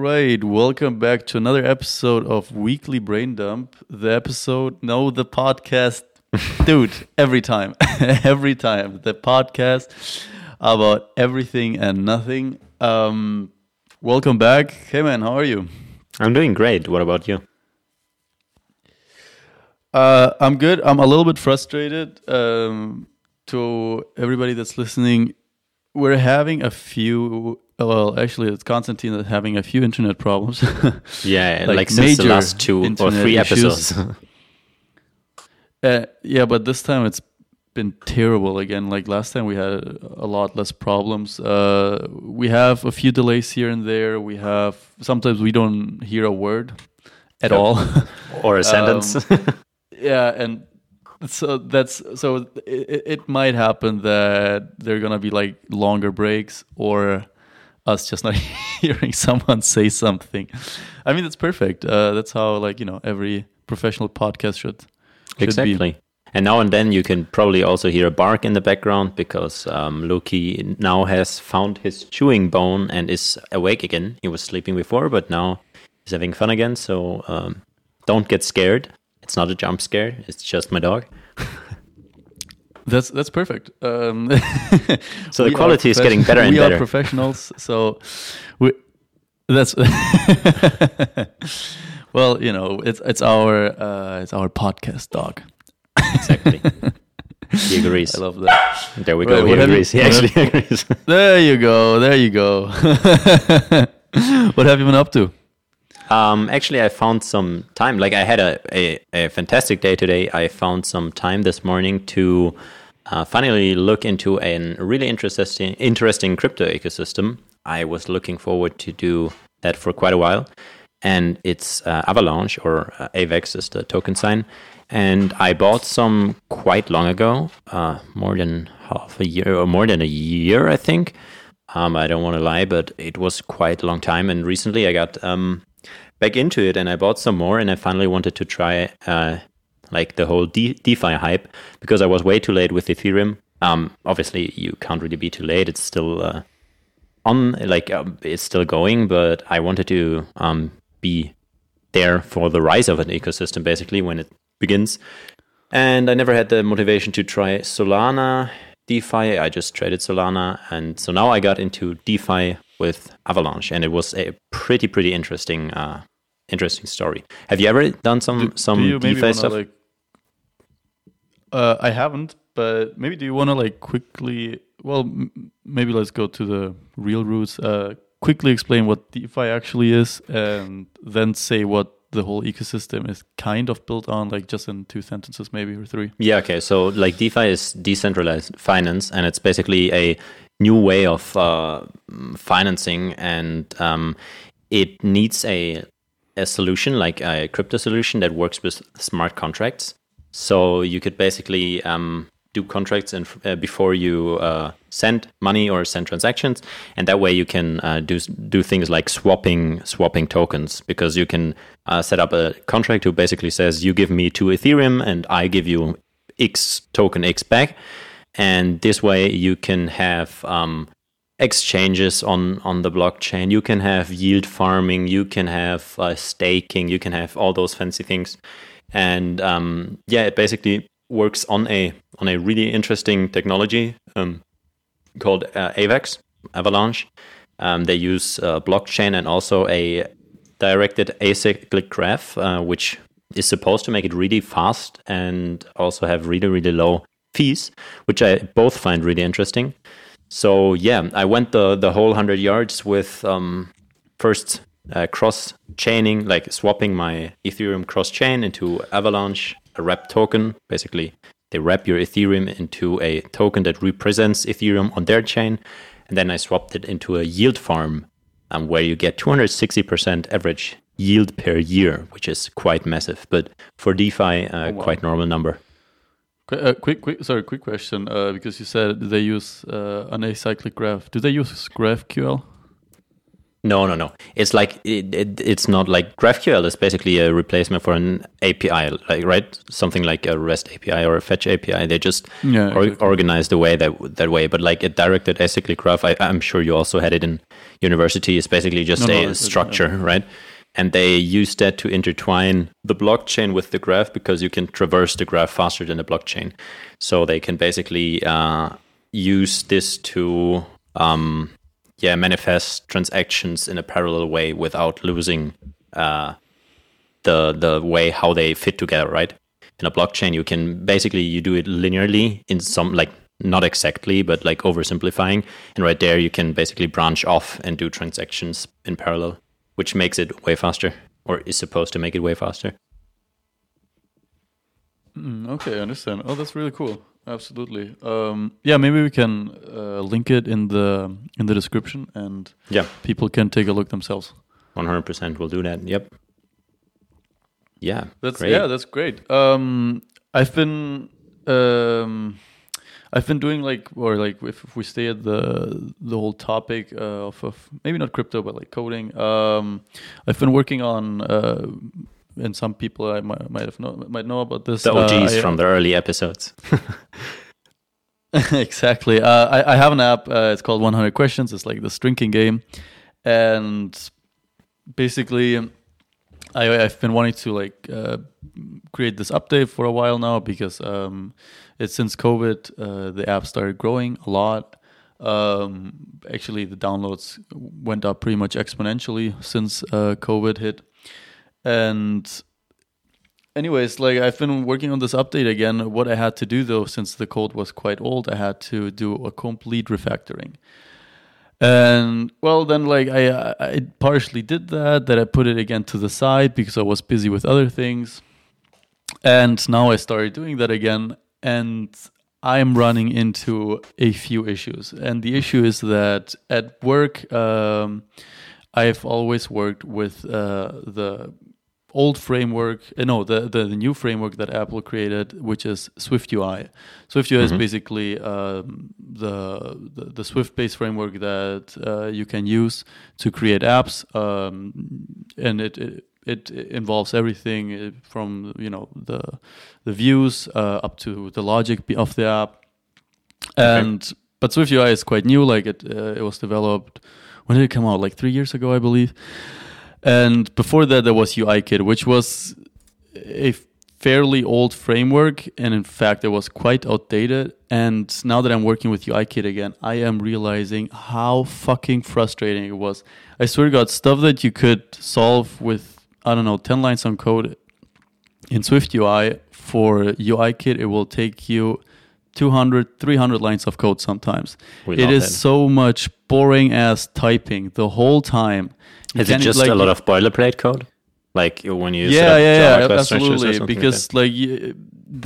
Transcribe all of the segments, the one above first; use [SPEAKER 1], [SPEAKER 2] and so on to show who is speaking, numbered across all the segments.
[SPEAKER 1] right, welcome back to another episode of Weekly Brain Dump. The episode, no, the podcast, dude, every time, every time, the podcast about everything and nothing. Um, welcome back. Hey, man, how are you?
[SPEAKER 2] I'm doing great. What about you?
[SPEAKER 1] Uh, I'm good. I'm a little bit frustrated. Um, to everybody that's listening, we're having a few well, actually, it's Constantine that's having a few internet problems.
[SPEAKER 2] yeah, like, like since the last two or three episodes.
[SPEAKER 1] uh, yeah, but this time it's been terrible again. Like last time, we had a lot less problems. Uh, we have a few delays here and there. We have sometimes we don't hear a word at all,
[SPEAKER 2] or a sentence.
[SPEAKER 1] um, yeah, and so that's so it, it might happen that there are gonna be like longer breaks or us just not hearing someone say something. I mean, that's perfect. Uh, that's how like you know every professional podcast should, should
[SPEAKER 2] exactly.
[SPEAKER 1] Be.
[SPEAKER 2] And now and then you can probably also hear a bark in the background because um, Loki now has found his chewing bone and is awake again. He was sleeping before, but now he's having fun again. So um, don't get scared. It's not a jump scare. It's just my dog.
[SPEAKER 1] That's that's perfect. Um,
[SPEAKER 2] so the quality is getting better and
[SPEAKER 1] we
[SPEAKER 2] better.
[SPEAKER 1] We are professionals, so we that's well, you know, it's it's our uh, it's our podcast dog.
[SPEAKER 2] Exactly. he agrees.
[SPEAKER 1] I love that.
[SPEAKER 2] There we go. Right, he agrees. You, he actually agrees.
[SPEAKER 1] There you go. There you go. what have you been up to?
[SPEAKER 2] Um, actually, I found some time. Like I had a, a, a, fantastic day today. I found some time this morning to uh, finally look into a really interesting interesting crypto ecosystem. I was looking forward to do that for quite a while, and it's uh, Avalanche or uh, AVAX is the token sign. And I bought some quite long ago, uh, more than half a year or more than a year, I think. Um, I don't want to lie, but it was quite a long time. And recently, I got um, back into it and I bought some more and I finally wanted to try uh, like the whole De- DeFi hype because I was way too late with Ethereum. Um, obviously, you can't really be too late. It's still uh, on, like um, it's still going, but I wanted to um, be there for the rise of an ecosystem basically when it begins. And I never had the motivation to try Solana DeFi. I just traded Solana, and so now I got into DeFi with Avalanche, and it was a pretty pretty interesting uh, interesting story. Have you ever done some do, some do DeFi stuff?
[SPEAKER 1] Like, uh, I haven't, but maybe do you want to like quickly? Well, m- maybe let's go to the real roots. Uh, quickly explain what DeFi actually is, and then say what the whole ecosystem is kind of built on, like just in two sentences, maybe or three.
[SPEAKER 2] Yeah. Okay. So like DeFi is decentralized finance, and it's basically a new way of uh, financing, and um, it needs a a solution like a crypto solution that works with smart contracts. So you could basically um, do contracts in, uh, before you uh, send money or send transactions, and that way you can uh, do do things like swapping swapping tokens because you can uh, set up a contract who basically says you give me two Ethereum and I give you X token X back, and this way you can have um, exchanges on on the blockchain. You can have yield farming. You can have uh, staking. You can have all those fancy things, and um, yeah, it basically works on a on a really interesting technology um, called uh, AVAX Avalanche. Um, they use uh, blockchain and also a directed acyclic graph, uh, which is supposed to make it really fast and also have really really low fees, which I both find really interesting. So yeah, I went the the whole hundred yards with um, first uh, cross chaining, like swapping my Ethereum cross chain into Avalanche, a wrap token. Basically, they wrap your Ethereum into a token that represents Ethereum on their chain, and then I swapped it into a yield farm, um, where you get 260% average yield per year, which is quite massive, but for DeFi, uh, oh, wow. quite normal number.
[SPEAKER 1] Uh, quick, quick, sorry, quick question. Uh, because you said they use uh, an acyclic graph. Do they use GraphQL?
[SPEAKER 2] No, no, no. It's like it, it, it's not like GraphQL is basically a replacement for an API, like right, something like a REST API or a Fetch API. They just
[SPEAKER 1] Yeah,
[SPEAKER 2] or,
[SPEAKER 1] exactly.
[SPEAKER 2] organized the way that that way. But like a directed acyclic graph, I, I'm sure you also had it in university. Is basically just
[SPEAKER 1] No, no,
[SPEAKER 2] a
[SPEAKER 1] it's-
[SPEAKER 2] structure, right? And they use that to intertwine the blockchain with the graph because you can traverse the graph faster than the blockchain. So they can basically uh, use this to um, yeah manifest transactions in a parallel way without losing uh, the the way how they fit together right? In a blockchain you can basically you do it linearly in some like not exactly but like oversimplifying. And right there you can basically branch off and do transactions in parallel which makes it way faster or is supposed to make it way faster
[SPEAKER 1] Mm, okay, I understand. Oh, that's really cool. Absolutely. Um, yeah, maybe we can uh, link it in the in the description, and
[SPEAKER 2] yeah
[SPEAKER 1] people can take a look themselves.
[SPEAKER 2] 100% we'll do that yep yeah
[SPEAKER 1] That's
[SPEAKER 2] great.
[SPEAKER 1] yeah, that's great. Um, I've been um, I've been doing like or like if, if we stay at the the whole topic uh, of, of maybe not crypto but like coding. Um, I've been working on. Uh, and some people I might, might have know might know about this.
[SPEAKER 2] the og's
[SPEAKER 1] Uh,
[SPEAKER 2] from the early episodes
[SPEAKER 1] exactly. Uh, I, I have an app. Uh, it's called 100 Questions. It's like this drinking game, and basically, I, I've been wanting to like uh, create this update for a while now because um, it's since COVID, uh, the app started growing a lot. Um, actually, the downloads went up pretty much exponentially since uh, COVID hit, and anyways like i've been working on this update again. What i had to do though since the code was quite old i had to do a complete refactoring and well then like i i partially did that that i put it again to the side because i was busy with other things. And now i started doing that again and i'm running into a few issues. And the issue is that at work um, i've always worked with uh, the old framework uh, no the, the the new framework that apple created which is SwiftUI. SwiftUI swift ui is basically um, the, the the swift based framework that uh, you can use to create apps um, and it, it it involves everything uh, from you know the the views uh, up to the logic of the app. And but SwiftUI is quite new like it uh, it was developed when did it come out? Like three years ago i believe and before that, there was UIKit, which was a fairly old framework. And in fact, it was quite outdated. And now that I'm working with UIKit again, I am realizing how fucking frustrating it was. I swear to God, stuff that you could solve with, I don't know, 10 lines on code in Swift UI for UIKit, it will take you 200, 300 lines of code sometimes.
[SPEAKER 2] We
[SPEAKER 1] It
[SPEAKER 2] that.
[SPEAKER 1] so much boring ass typing the whole time. You
[SPEAKER 2] Is it just
[SPEAKER 1] like,
[SPEAKER 2] a lot of boilerplate code? Like when you
[SPEAKER 1] yeah, yeah, yeah, absolutely.
[SPEAKER 2] something like
[SPEAKER 1] Because like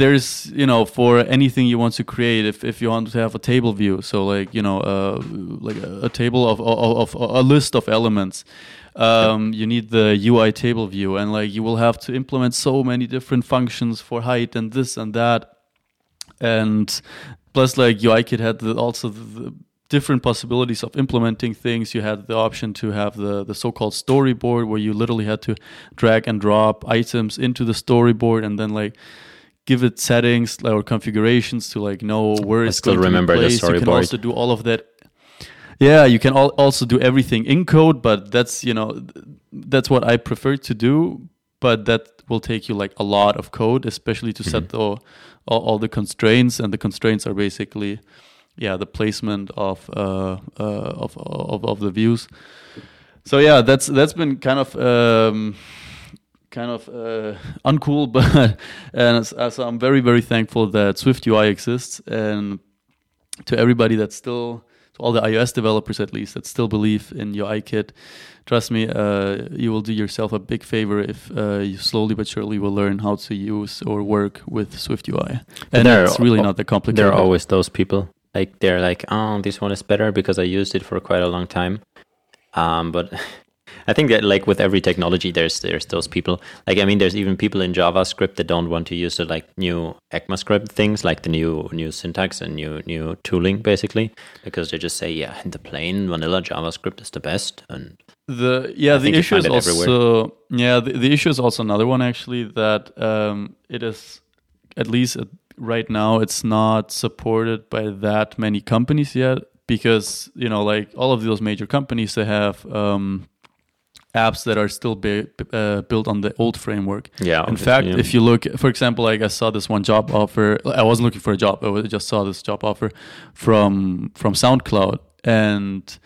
[SPEAKER 1] there's you know for anything you want to create, if, if you want to have a table view, so like you know uh, like a, a table of, of, of a list of elements. Um, You need the UI table view, and like you will have to implement so many different functions for height and this and that, and plus like UIKit had the, also the different possibilities of implementing things. You had the option to have the, the so-called storyboard where you literally had to drag and drop items into the storyboard and then like give it settings or configurations to like know where
[SPEAKER 2] I
[SPEAKER 1] it's
[SPEAKER 2] still
[SPEAKER 1] going
[SPEAKER 2] remember
[SPEAKER 1] to
[SPEAKER 2] the
[SPEAKER 1] be placed. You can also do all of that. Yeah, you can al- also do everything in code, but that's you know that's what I prefer to do. But that will take you like a lot of code, especially to mm-hmm. set the, all, all the constraints, and the constraints are basically yeah the placement of uh, uh, of, of of the views. So yeah, that's that's been kind of um, kind of uh, uncool, but and uh, so I'm very very thankful that Swift UI exists, and to everybody that still to all the iOS developers at least that still believe in UIKit. Trust me, uh, you will do yourself a big favor if uh, you slowly but surely will learn how to use or work with Swift UI. And it's really not that complicated.
[SPEAKER 2] There are always those people. Like they're like, oh, this one is better because I used it for quite a long time. Um, but I think that like with every technology, there's there's those people. Like I mean, there's even people in JavaScript that don't want to use the like new ECMAScript things, like the new new syntax and new new tooling, basically, because they just say, yeah, the plain vanilla JavaScript is the best. And
[SPEAKER 1] the yeah,
[SPEAKER 2] I
[SPEAKER 1] the issue is
[SPEAKER 2] it everywhere.
[SPEAKER 1] also yeah, the, the issue is also another one actually that um, it is at least at, right now it's not supported by that many companies yet because you know like all of those major companies they have um, apps that are still be, uh, built on the old framework.
[SPEAKER 2] yeah,
[SPEAKER 1] In
[SPEAKER 2] obviously,
[SPEAKER 1] fact, if you look, for example, like I saw this one job offer. I wasn't looking for a job. I just saw this job offer from from SoundCloud, and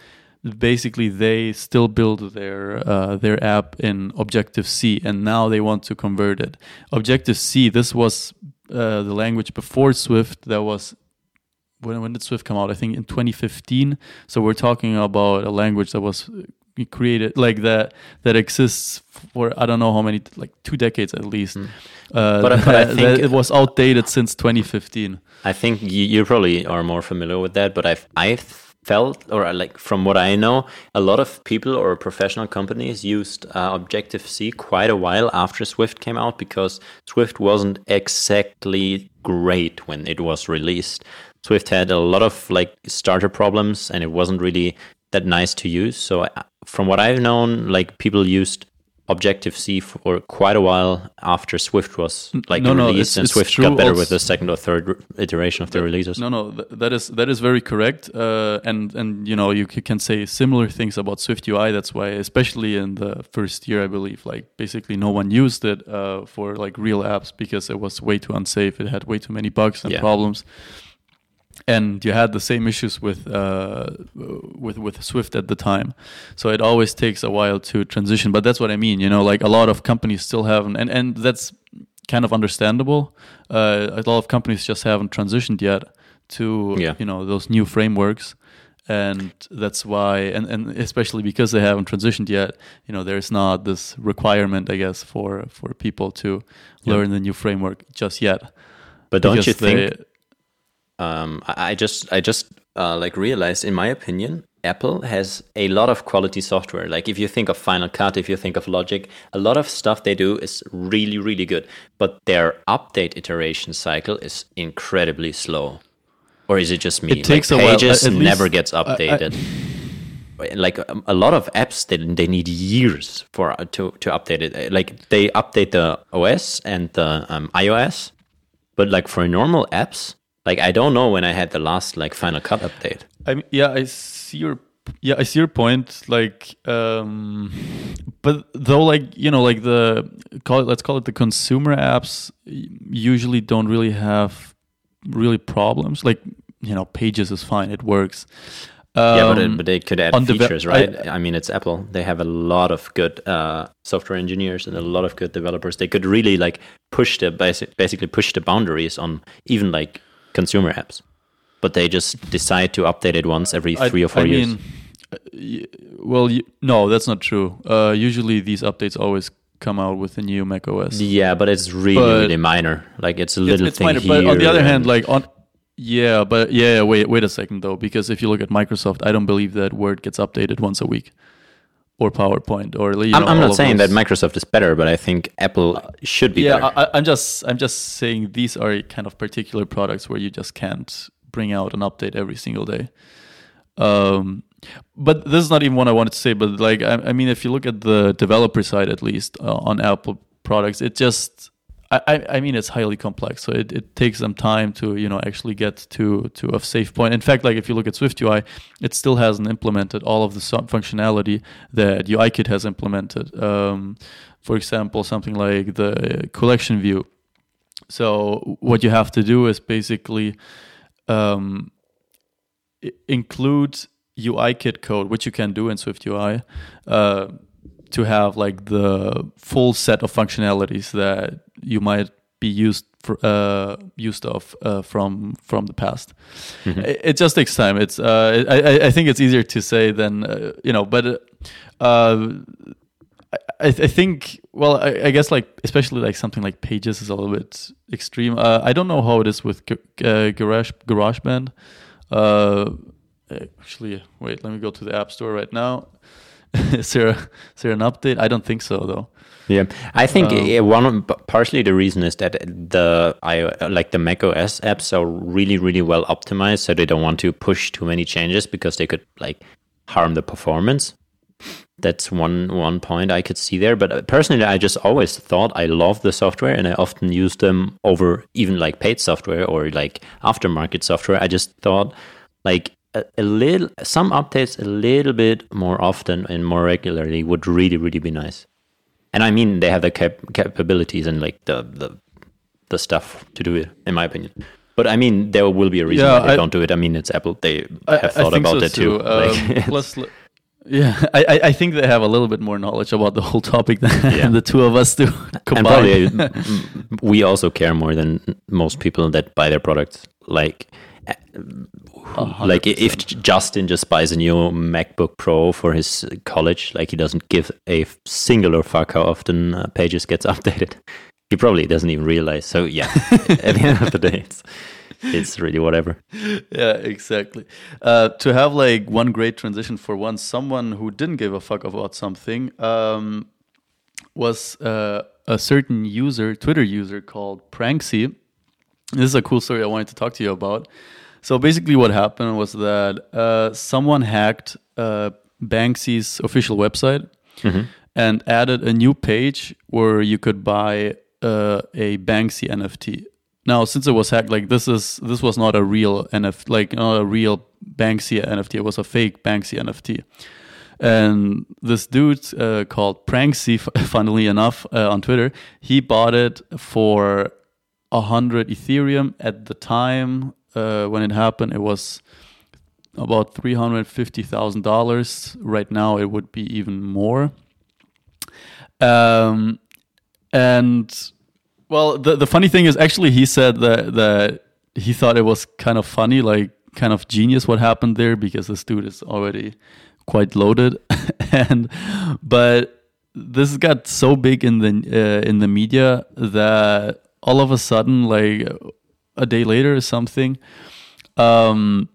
[SPEAKER 1] basically they still build their uh, their app in Objective C, and now they want to convert it. Objective C. This was uh, the language before Swift. That was when, when did Swift come out? I think in 2015. So we're talking about a language that was uh, created like that that exists for I don't know how many like two decades at least. Uh,
[SPEAKER 2] Hmm. But I- but I think-
[SPEAKER 1] it was outdated since 2015.
[SPEAKER 2] I think you, you probably are more familiar with that, but I've I've felt or uh, like from what I know, a lot of people or professional companies used uh, Objective C quite a while after Swift came out because Swift wasn't exactly great when it was released. Swift had a lot of like starter problems and it wasn't really that nice to use. So I, from what I've known, like people used Objective C for quite a while after Swift was like
[SPEAKER 1] no, no,
[SPEAKER 2] released,
[SPEAKER 1] it's-
[SPEAKER 2] and
[SPEAKER 1] it's
[SPEAKER 2] Swift got better
[SPEAKER 1] also-
[SPEAKER 2] with the second or third iteration of the releases.
[SPEAKER 1] No, no, that is that is very correct. Uh, and and you know you can say similar things about Swift UI. That's why, especially in the first year, I believe, like basically no one used it uh, for like real apps because it was way too unsafe. It had way too many bugs and
[SPEAKER 2] Yeah.
[SPEAKER 1] problems. And you had the same issues with uh, with with Swift at the time, so it always takes a while to transition. But that's what I mean, you know, like a lot of companies still haven't, and and that's kind of understandable. Uh, a lot of companies just haven't transitioned yet to
[SPEAKER 2] Yeah.
[SPEAKER 1] you know those new frameworks and that's why and, and especially because they haven't transitioned yet you know there's not this requirement i guess for for people to
[SPEAKER 2] Yeah.
[SPEAKER 1] learn the new framework just yet
[SPEAKER 2] But don't you
[SPEAKER 1] because they-
[SPEAKER 2] think? Um, I I just I just uh, like realized, in my opinion, Apple has a lot of quality software. Like if you think of Final Cut, if you think of Logic, a lot of stuff they do is really really good. But their update iteration cycle is incredibly slow. Or is it just me?
[SPEAKER 1] It takes
[SPEAKER 2] like
[SPEAKER 1] a while, at
[SPEAKER 2] never
[SPEAKER 1] least-
[SPEAKER 2] gets
[SPEAKER 1] I- I-
[SPEAKER 2] updated. like um, a lot of apps they, they need years for uh, to to update it like they update the os and the um, ios but like for normal apps like i don't know when i had the last like final cut update
[SPEAKER 1] I mean, yeah, I see your yeah, I see your point. Like, um, but though, like you know, like the call it, let's call it the consumer apps usually don't really have really problems. Like, you know, Pages is fine; it works.
[SPEAKER 2] yeah but,
[SPEAKER 1] Um,
[SPEAKER 2] it, but they could add
[SPEAKER 1] on deve-
[SPEAKER 2] features
[SPEAKER 1] I-
[SPEAKER 2] right I, mean it's apple they have a lot of good uh, software engineers and a lot of good developers they could really like push the basic basically push the boundaries on even like consumer apps but they just decide to update it once every
[SPEAKER 1] I-
[SPEAKER 2] three or four
[SPEAKER 1] I
[SPEAKER 2] years
[SPEAKER 1] mean, uh, well, no, that's not true. Uh, usually, these updates always come out with a new Mac OS.
[SPEAKER 2] Yeah, but it's really,
[SPEAKER 1] But-
[SPEAKER 2] really minor. Like it's a little
[SPEAKER 1] it's
[SPEAKER 2] thing
[SPEAKER 1] minor,
[SPEAKER 2] here.
[SPEAKER 1] but on the other hand, like on yeah, but yeah, yeah, wait, wait a second though, because if you look at Microsoft, I don't believe that Word gets updated once a week, or PowerPoint, or you
[SPEAKER 2] I'm, I'm not saying
[SPEAKER 1] those.
[SPEAKER 2] that Microsoft is better, but I think Apple should be
[SPEAKER 1] Yeah,
[SPEAKER 2] better.
[SPEAKER 1] I, I'm just I'm just saying these are kind of particular products where you just can't bring out an update every single day. Um, but this is not even what I wanted to say. But like, I, I mean, if you look at the developer side, at least uh, on Apple products, it just, I, I, mean, it's highly complex. So it, it takes them time to, you know, actually get to to a safe point. In fact, like if you look at Swift UI, it still hasn't implemented all of the functionality that UIKit has implemented. Um, for example, something like the collection view. So what you have to do is basically um, include UIKit code, which you can do in Swift UI, uh, to have like the full set of functionalities that you might be used for, uh, used of uh, from from the past. It, it just takes time. It's uh, I, I- I think it's easier to say than uh, you know, but. Uh, I, I think well I, I guess like especially like something like pages is a little bit extreme uh, i don't know how it is with G- uh, garage garageband uh, actually wait let me go to the app store right now is there a, is there an update? I don't think so though.
[SPEAKER 2] Yeah, I think
[SPEAKER 1] Um,
[SPEAKER 2] one of- partially the reason is that the I like the Mac OS apps are really really well optimized, so they don't want to push too many changes because they could like harm the performance. That's one one point I could see there. But uh, personally, I just always thought I love the software, and I often use them over even like paid software or like aftermarket software. I just thought like a, a little some updates a little bit more often and more regularly would really really be nice. And I mean, they have the cap- capabilities and like the, the the stuff to do it, in my opinion. But I mean, there will be a reason
[SPEAKER 1] Yeah,
[SPEAKER 2] why they
[SPEAKER 1] I-
[SPEAKER 2] don't do it. I mean, it's Apple; they
[SPEAKER 1] I,
[SPEAKER 2] have thought about
[SPEAKER 1] so
[SPEAKER 2] it too.
[SPEAKER 1] Um,
[SPEAKER 2] Like,
[SPEAKER 1] plus, yeah, I, I- think they have a little bit more knowledge about the whole topic than
[SPEAKER 2] Yeah.
[SPEAKER 1] the two of us do
[SPEAKER 2] and probably we also care more than most people that buy their products. Like, uh, like if Justin just buys a new MacBook Pro for his college, like he doesn't give a singular fuck how often uh, Pages gets updated. He probably doesn't even realize. So yeah, at the end of the day, it's it's really whatever.
[SPEAKER 1] yeah, exactly. Uh, to have like one great transition for once, someone who didn't give a fuck about something um, was uh, a certain user, Twitter user called Pranksy. This is a cool story I wanted to talk to you about. So basically, what happened was that uh, someone hacked uh, Banksy's official website and added a new page where you could buy uh, a Banksy NFT. Now, since it was hacked, like this is this was not a real NFT, like not a real Banksy NFT. It was a fake Banksy NFT. And this dude uh, called Pranksy, funnily enough, uh, on Twitter, he bought it for a hundred Ethereum at the time uh, when it happened. It was about three hundred fifty thousand dollars. Right now, it would be even more. Um, and well, the the funny thing is, actually, he said that that he thought it was kind of funny, like kind of genius what happened there because this dude is already quite loaded, and but this got so big in the uh, in the media that all of a sudden, like a day later or something, um,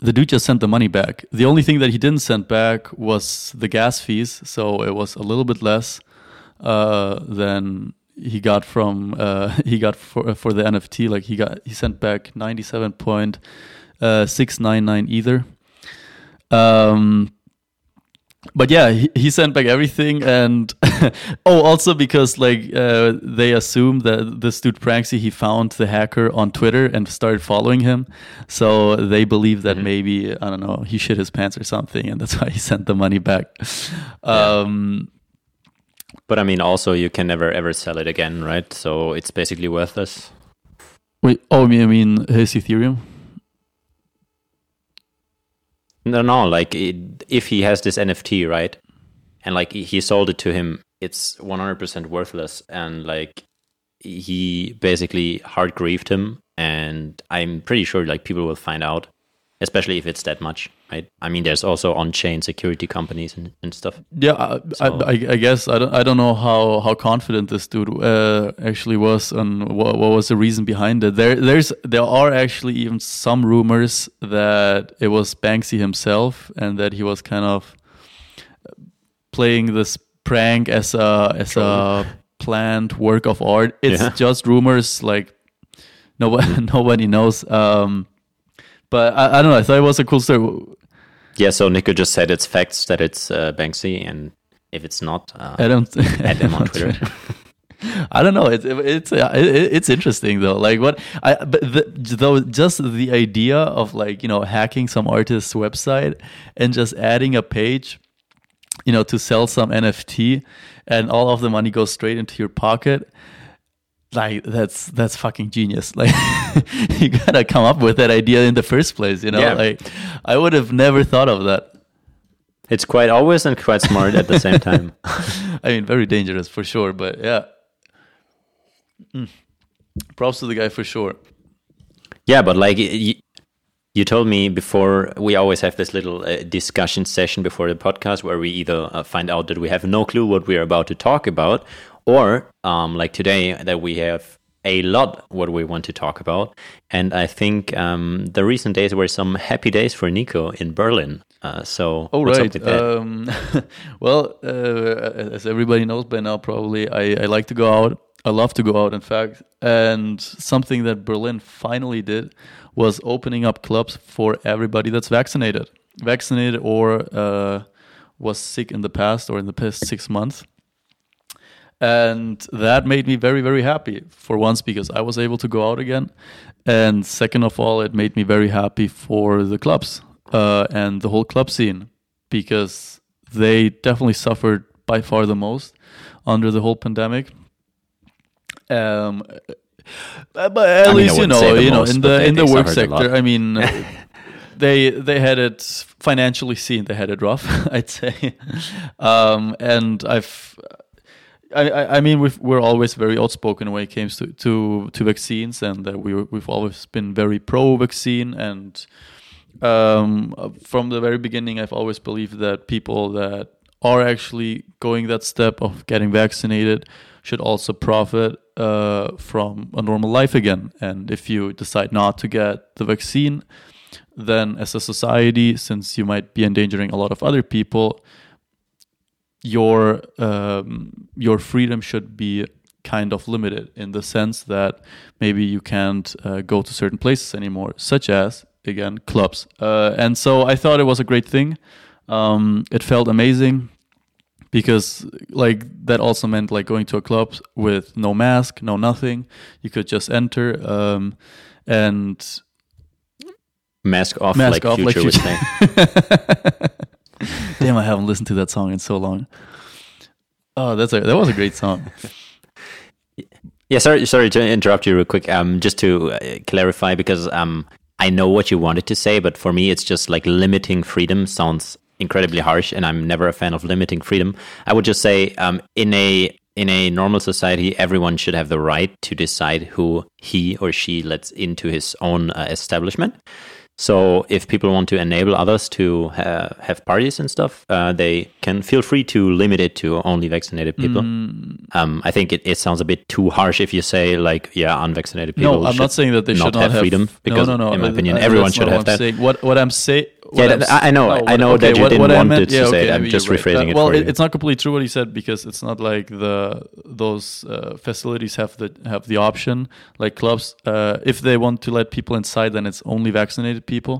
[SPEAKER 1] the dude just sent the money back. The only thing that he didn't send back was the gas fees, so it was a little bit less uh, than he got from uh, he got for for the NFT. Like he got he sent back ninety seven point six nine nine ether. Um, but yeah, he, he sent back everything, and oh, also because like uh, they assume that this dude Pranksy he found the hacker on Twitter and started following him, so they believe that maybe I don't know he shit his pants or something, and that's why he sent the money back. Um,
[SPEAKER 2] But I mean, also you can never ever sell it again, right? So it's basically worthless.
[SPEAKER 1] wait, oh, I mean, I mean his Ethereum.
[SPEAKER 2] No, no, like it, if he has this NFT, right, and like he sold it to him, it's 100% worthless, and like he basically hard grieved him, and I'm pretty sure like people will find out, especially if it's that much, right? I mean, there's also on-chain security companies and, and stuff.
[SPEAKER 1] Yeah, I,
[SPEAKER 2] So-
[SPEAKER 1] I, I guess I don't, I don't know how, how confident this dude uh, actually was and what, what was the reason behind it. There there's there are actually even some rumors that it was Banksy himself and that he was kind of playing this prank as a as a planned work of art. It's
[SPEAKER 2] Yeah.
[SPEAKER 1] just rumors, like nobody nobody knows. Um, but I, I don't know. I thought it was a cool story.
[SPEAKER 2] Yeah, so Nico just said it's facts that it's uh, Banksy, and if it's not, uh,
[SPEAKER 1] I don't
[SPEAKER 2] add them on Twitter.
[SPEAKER 1] I don't know. It's it's uh, it, it's interesting though. Like what I but the, though just the idea of like you know hacking some artist's website and just adding a page, you know, to sell some NFT, and all of the money goes straight into your pocket. Like that's that's fucking genius. Like you gotta come up with that idea in the first place. You know,
[SPEAKER 2] Yeah.
[SPEAKER 1] like I would have never thought of that.
[SPEAKER 2] it's quite obvious and quite smart at the same time.
[SPEAKER 1] I mean, very dangerous for sure. But yeah, Mm. props to the guy for sure.
[SPEAKER 2] Yeah, but like you, you told me before, we always have this little uh, discussion session before the podcast where we either uh, find out that we have no clue what we're about to talk about, or um, like today that we have a lot what we want to talk about. And I think um, the recent days were some happy days for Nico in Berlin. Uh, so,
[SPEAKER 1] Oh right. Um, well, uh, as everybody knows by now, probably I, I like to go out. I love to go out, in fact. And something that Berlin finally did was opening up clubs for everybody that's vaccinated, vaccinated or uh, was sick in the past or in the past six months. And that made me very, very happy for once because I was able to go out again. And second of all, it made me very happy for the clubs uh, and the whole club scene because they definitely suffered by far the most under the whole pandemic. Um, uh, but at
[SPEAKER 2] I mean,
[SPEAKER 1] least you know, you know, in the
[SPEAKER 2] they-
[SPEAKER 1] in the work
[SPEAKER 2] suffered a lot.
[SPEAKER 1] sector. I mean, they they had it financially seen. They had it rough, I'd say. Um, and I've, I, I mean, we've, we're always very outspoken when it comes to to, to vaccines, and that we we've always been very pro vaccine. And um, from the very beginning, I've always believed that people that are actually going that step of getting vaccinated should also profit uh, from a normal life again. And if you decide not to get the vaccine, then as a society, since you might be endangering a lot of other people, your um, your freedom should be kind of limited in the sense that maybe you can't uh, go to certain places anymore, such as again clubs. Uh, and so I thought it was a great thing. Um, it felt amazing because like that also meant like going to a club with no mask, no nothing. You could just enter um, and
[SPEAKER 2] mask off,
[SPEAKER 1] mask
[SPEAKER 2] like
[SPEAKER 1] off, like
[SPEAKER 2] Future would
[SPEAKER 1] Future. Damn, I haven't listened to that song in so long. Oh, that's a that was a great song.
[SPEAKER 2] Yeah, sorry, sorry to interrupt you real quick. Um, just to uh, clarify, because um, I know what you wanted to say, but for me, it's just like limiting freedom sounds incredibly harsh, and I'm never a fan of limiting freedom. I would just say, um, in a in a normal society, everyone should have the right to decide who he or she lets into his own uh, establishment. So if people want to enable others to ha- have parties and stuff, uh, they can feel free to limit it to only vaccinated people.
[SPEAKER 1] Mm.
[SPEAKER 2] Um, I think it, it sounds a bit too harsh if you say like, yeah, unvaccinated people.
[SPEAKER 1] No, I'm not saying that they should not
[SPEAKER 2] have
[SPEAKER 1] have
[SPEAKER 2] freedom, because
[SPEAKER 1] no, no, no.
[SPEAKER 2] in my
[SPEAKER 1] uh,
[SPEAKER 2] opinion,
[SPEAKER 1] uh,
[SPEAKER 2] everyone should have
[SPEAKER 1] I'm
[SPEAKER 2] that.
[SPEAKER 1] saying. What what I'm saying.
[SPEAKER 2] Yeah, I- know- I know that you didn't want to say it. I'm just rephrasing it
[SPEAKER 1] Well,
[SPEAKER 2] for you.
[SPEAKER 1] it's not completely true what he said because it's not like the those uh, facilities have the have the option like clubs. Uh, if they want to let people inside, then it's only vaccinated people.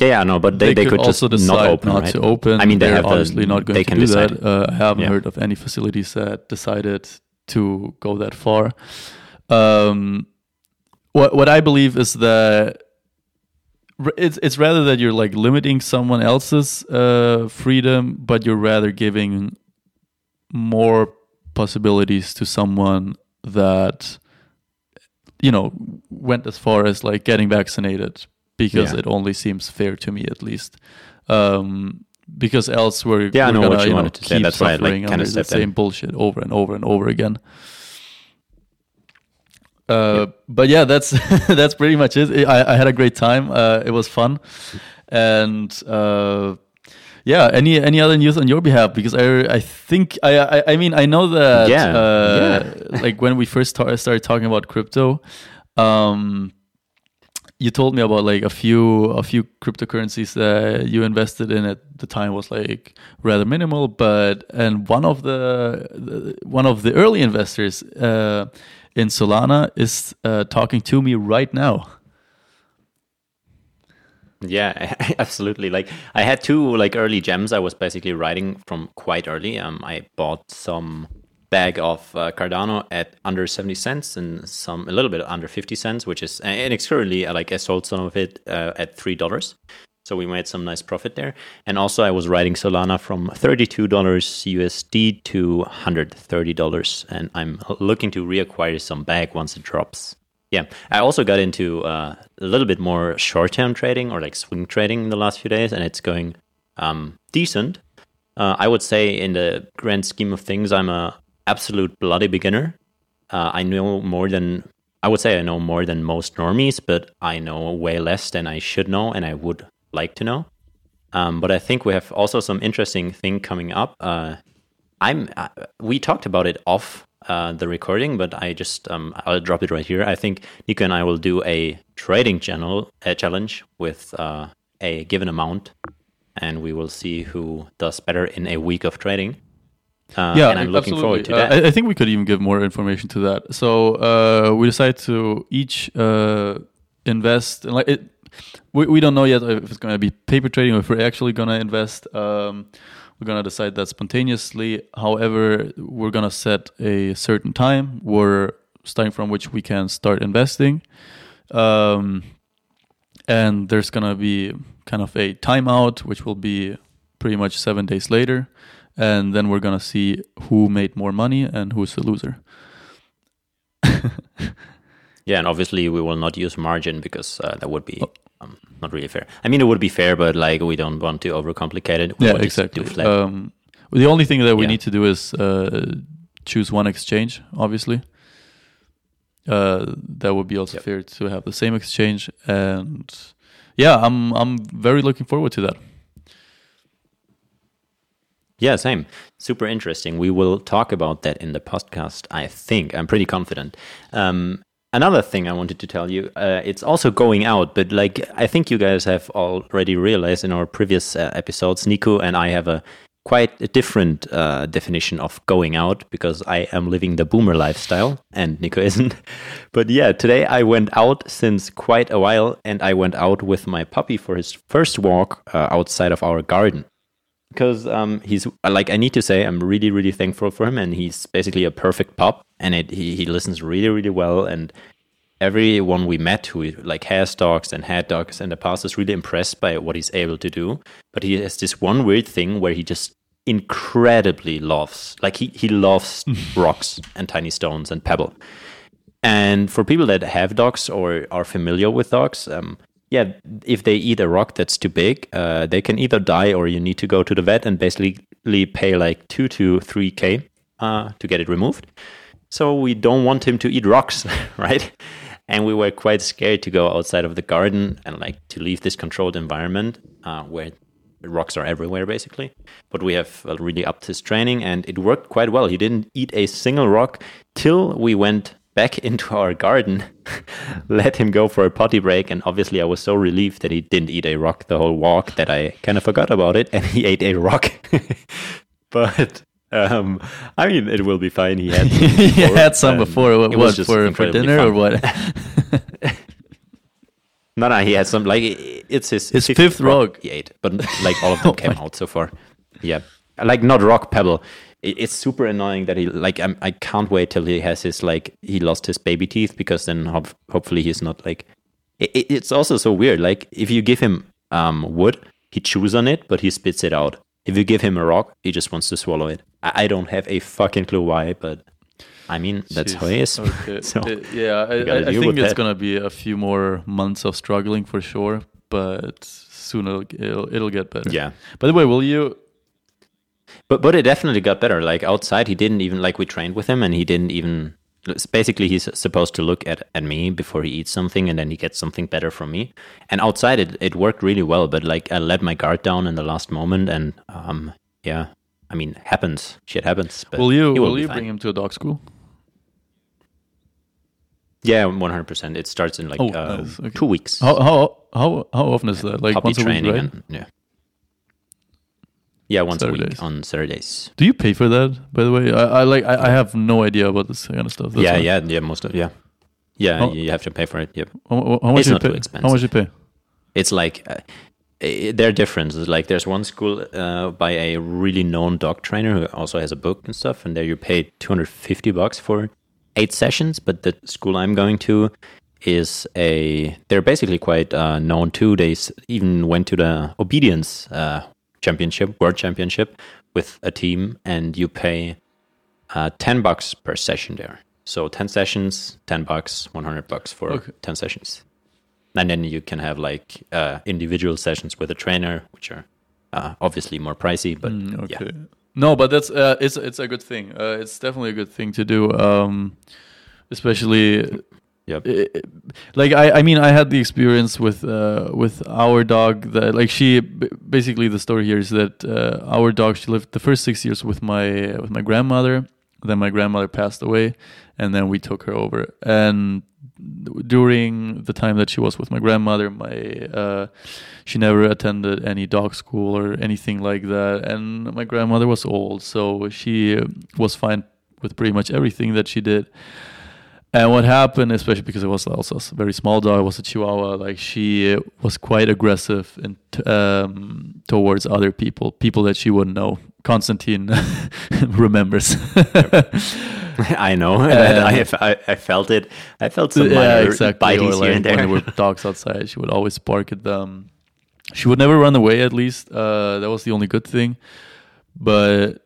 [SPEAKER 2] Yeah, yeah, no, but they, they, could,
[SPEAKER 1] also
[SPEAKER 2] just
[SPEAKER 1] decide
[SPEAKER 2] not open.
[SPEAKER 1] not
[SPEAKER 2] right?
[SPEAKER 1] to open.
[SPEAKER 2] I mean, they
[SPEAKER 1] They're
[SPEAKER 2] have the-
[SPEAKER 1] obviously not going
[SPEAKER 2] they
[SPEAKER 1] to
[SPEAKER 2] can
[SPEAKER 1] do
[SPEAKER 2] decide.
[SPEAKER 1] that. Uh, I haven't
[SPEAKER 2] Yeah.
[SPEAKER 1] heard of any facilities that decided to go that far. Um, what what I believe is that it's it's rather that you're like limiting someone else's uh, freedom, but you're rather giving more possibilities to someone that you know went as far as like getting vaccinated because
[SPEAKER 2] Yeah.
[SPEAKER 1] it only seems fair to me at least um because else we're,
[SPEAKER 2] Yeah, I
[SPEAKER 1] we're
[SPEAKER 2] know
[SPEAKER 1] gonna
[SPEAKER 2] what you
[SPEAKER 1] know,
[SPEAKER 2] wanted to say.
[SPEAKER 1] keep
[SPEAKER 2] That's why I, like,
[SPEAKER 1] suffering
[SPEAKER 2] kinda
[SPEAKER 1] under the
[SPEAKER 2] stepped in.
[SPEAKER 1] same bullshit over and over and over again uh, but yeah, that's that's pretty much it. I, I had a great time. Uh, it was fun, and uh, yeah. Any any other news on your behalf? Because I I think I I, I mean I know that
[SPEAKER 2] Yeah,
[SPEAKER 1] uh, like when we first tar- started talking about crypto, um, you told me about like a few a few cryptocurrencies that you invested in at the time was like rather minimal, but and one of the, the one of the early investors uh, in Solana is uh, talking to me right now.
[SPEAKER 2] Yeah, absolutely. Like I had two like early gems. I was basically writing from quite early. Um, I bought some bag of uh, Cardano at under seventy cents and some a little bit under fifty cents, which is and it's currently uh, like I sold some of it uh, at three dollars. So we made some nice profit there. And also I was riding Solana from $32 USD to $130 and I'm looking to reacquire some back once it drops. Yeah, I also got into uh, a little bit more short-term trading or like swing trading in the last few days, and it's going um, decent. Uh, I would say, in the grand scheme of things, I'm a absolute bloody beginner. Uh, I know more than I would say I know more than most normies, but I know way less than I should know, and I would like to know. Um, but I think we have also some interesting thing coming up. Uh, I'm uh, we talked about it off uh, the recording, but I just um, I'll drop it right here. I think Nico and I will do a trading channel a challenge with uh, a given amount, and we will see who does better in a week of trading. Uh,
[SPEAKER 1] yeah,
[SPEAKER 2] and I'm looking
[SPEAKER 1] absolutely.
[SPEAKER 2] forward to
[SPEAKER 1] Uh,
[SPEAKER 2] that.
[SPEAKER 1] I, I think we could even give more information to that. So uh, we decided to each uh, invest. Like it, we we don't know yet if it's going to be paper trading or if we're actually going to invest. Um, we're going to decide that spontaneously. However, we're going to set a certain time where starting from which we can start investing. Um, and there's going to be kind of a timeout, which will be pretty much seven days later. And then we're going to see who made more money and who's the loser.
[SPEAKER 2] Yeah, and obviously we will not use margin because uh, that would be
[SPEAKER 1] Oh.
[SPEAKER 2] um, not really fair. I mean, it would be fair, but like we don't want to overcomplicate it. We
[SPEAKER 1] yeah, exactly. Um, the only thing that we
[SPEAKER 2] Yeah.
[SPEAKER 1] need to do is uh, choose one exchange, obviously. Uh, that would be also
[SPEAKER 2] Yep.
[SPEAKER 1] fair to have the same exchange, and yeah, I'm I'm very looking forward to that.
[SPEAKER 2] Yeah, same. Super interesting. We will talk about that in the podcast. I think I'm pretty confident. Um, another thing I wanted to tell you, uh, it's also going out, but like I think you guys have already realized in our previous uh, episodes, Nico and I have a quite a different uh, definition of going out because I am living the boomer lifestyle and Nico isn't. But yeah, today I went out since quite a while, and I went out with my puppy for his first walk uh, outside of our garden because um, he's like I need to say I'm really really thankful for him and he's basically a perfect pup and it he, he listens really really well and everyone we met who like has dogs and had dogs in the past is really impressed by what he's able to do. But he has this one weird thing where he just incredibly loves like he, he loves rocks and tiny stones and pebble. And for people that have dogs or are familiar with dogs, um, yeah, if they eat a rock that's too big, uh, they can either die or you need to go to the vet and basically pay like two to three k uh, to get it removed. So we don't want him to eat rocks, right? And we were quite scared to go outside of the garden and like to leave this controlled environment uh, where rocks are everywhere basically. But we have uh, really upped his training and it worked quite well. He didn't eat a single rock till we went back into our garden, let him go for a potty break, and obviously I was so relieved that he didn't eat a rock the whole walk that I kind of forgot about it, and he ate a rock. but um, I mean, it will be fine. He had
[SPEAKER 1] he had some
[SPEAKER 2] um,
[SPEAKER 1] before. What,
[SPEAKER 2] it was
[SPEAKER 1] what,
[SPEAKER 2] just
[SPEAKER 1] for for dinner or what?
[SPEAKER 2] No, no, he had some like it's his
[SPEAKER 1] His fifth rock.
[SPEAKER 2] he ate, but like all of them
[SPEAKER 1] Oh
[SPEAKER 2] came
[SPEAKER 1] my-
[SPEAKER 2] out so far. Yeah, like not rock pebble. It, it's super annoying that he like I'm, I can't wait till he has his like he lost his baby teeth because then hop, hopefully he's not like. It, it- it's also so weird. Like if you give him um wood, he chews on it, but he spits it out. If you give him a rock, he just wants to swallow it. I, I don't have a fucking clue why, but I mean that's how he is.
[SPEAKER 1] Okay.
[SPEAKER 2] so
[SPEAKER 1] yeah, I, I, I think it's
[SPEAKER 2] that.
[SPEAKER 1] gonna be a few more months of struggling for sure, but soon it'll it'll, it'll get better.
[SPEAKER 2] yeah.
[SPEAKER 1] By the way, will you?
[SPEAKER 2] But but it definitely got better. Like outside, he didn't even like we trained with him, and he didn't even. Basically, he's supposed to look at, at me before he eats something, and then he gets something better from me. And outside, it, it worked really well. But like, I let my guard down in the last moment, and um, yeah, I mean, happens. Shit happens. But
[SPEAKER 1] Will you?
[SPEAKER 2] he
[SPEAKER 1] Will, you
[SPEAKER 2] fine.
[SPEAKER 1] bring him to a dog school?
[SPEAKER 2] Yeah, one hundred percent. It starts in like
[SPEAKER 1] Oh,
[SPEAKER 2] uh,
[SPEAKER 1] nice. Okay.
[SPEAKER 2] two weeks.
[SPEAKER 1] How how how how often is that? Like
[SPEAKER 2] Puppy
[SPEAKER 1] once a week,
[SPEAKER 2] training,
[SPEAKER 1] right?
[SPEAKER 2] and yeah, yeah, once a week on Saturdays.
[SPEAKER 1] Do you pay for that? By the way, I, I like I, I have no idea about this kind of stuff. That's
[SPEAKER 2] yeah, yeah, yeah. Most of yeah, yeah. You have to pay for it. Yep.
[SPEAKER 1] How, how much
[SPEAKER 2] It's
[SPEAKER 1] you
[SPEAKER 2] not too
[SPEAKER 1] pay? How much you pay?
[SPEAKER 2] it's like uh, i- they're differences. Like there's one school uh, by a really known dog trainer who also has a book and stuff, and there you pay 250 bucks for eight sessions. But the school I'm going to is a they're basically quite uh, known too. They even went to the obedience uh, championship, world championship, with a team, and you pay uh, 10 bucks per session there. So 10 sessions, 10 bucks, 100 bucks for
[SPEAKER 1] Okay.
[SPEAKER 2] 10 sessions and then you can have like uh, individual sessions with a trainer, which are uh, obviously more pricey. But
[SPEAKER 1] Mm,
[SPEAKER 2] yeah,
[SPEAKER 1] okay. No, but that's uh, it's it's a good thing. Uh, it's definitely a good thing to do. Um, especially
[SPEAKER 2] Yep.
[SPEAKER 1] i- i- like I, I mean I had the experience with uh, with our dog that like she basically the story here is that uh, our dog she lived the first six years with my with my grandmother then my grandmother passed away, and then we took her over. And during the time that she was with my grandmother, my uh, she never attended any dog school or anything like that. And my grandmother was old, so she was fine with pretty much everything that she did. And what happened, especially because it was also a very small dog, it was a Chihuahua. Like she was quite aggressive and um, towards other people, people that she wouldn't know. Constantine remembers.
[SPEAKER 2] I know. I, I, I, felt it. I felt some yeah, exactly. Like
[SPEAKER 1] here and there. When there were dogs outside, she would always bark at them. She would never run away. At least uh, that was the only good thing. But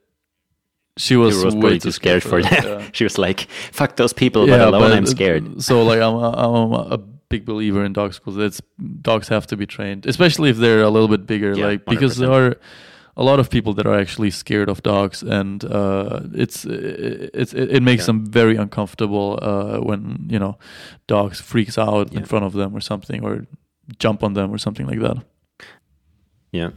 [SPEAKER 1] she was,
[SPEAKER 2] was way too scared, for that. Yeah. she was like, "Fuck those people," yeah, but alone but, I'm scared.
[SPEAKER 1] So like, I'm a, I'm a big believer in dog schools. It's dogs have to be trained, especially if they're a little bit bigger. Yeah, like 100%. because there are a lot of people that are actually scared of dogs, and uh, it's it's it, it makes yeah. them very uncomfortable uh, when you know dogs freaks out in front of them or something, or jump on them or something like that.
[SPEAKER 2] Yeah.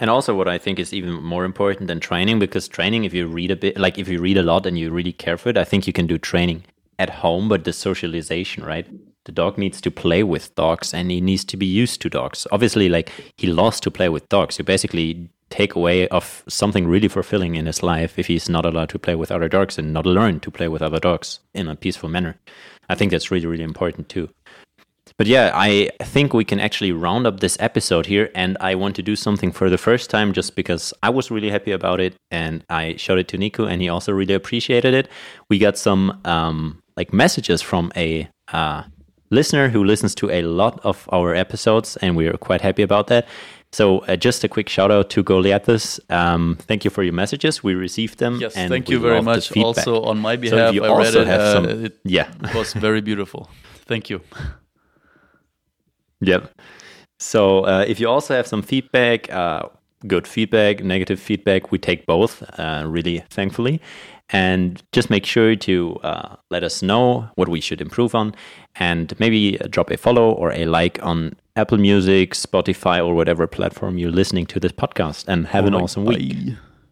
[SPEAKER 2] And also, what I think is even more important than training, because training, if you read a bit, like if you read a lot and you really care for it, I think you can do training at home, but the socialization, right? The dog needs to play with dogs and he needs to be used to dogs. Obviously, like he loves to play with dogs. You basically take away of something really fulfilling in his life if he's not allowed to play with other dogs and not learn to play with other dogs in a peaceful manner. I think that's really, really important too. But yeah, I think we can actually round up this episode here. And I want to do something for the first time just because I was really happy about it. And I showed it to Nico and he also really appreciated it. We got some um, like messages from a uh, listener who listens to a lot of our episodes. And we are quite happy about that. So uh, just a quick shout out to Goliathus. Um, thank you for your messages. We received them.
[SPEAKER 1] Yes, thank you very much. Also on my behalf, so I read it. Uh, some, it. Yeah, it was very beautiful. Thank you.
[SPEAKER 2] Yep. So uh, if you also have some feedback, uh, good feedback, negative feedback, we take both, uh, really thankfully. And just make sure to uh, let us know what we should improve on and maybe drop a follow or a like on Apple Music, Spotify, or whatever platform you're listening to this podcast. And have an awesome week.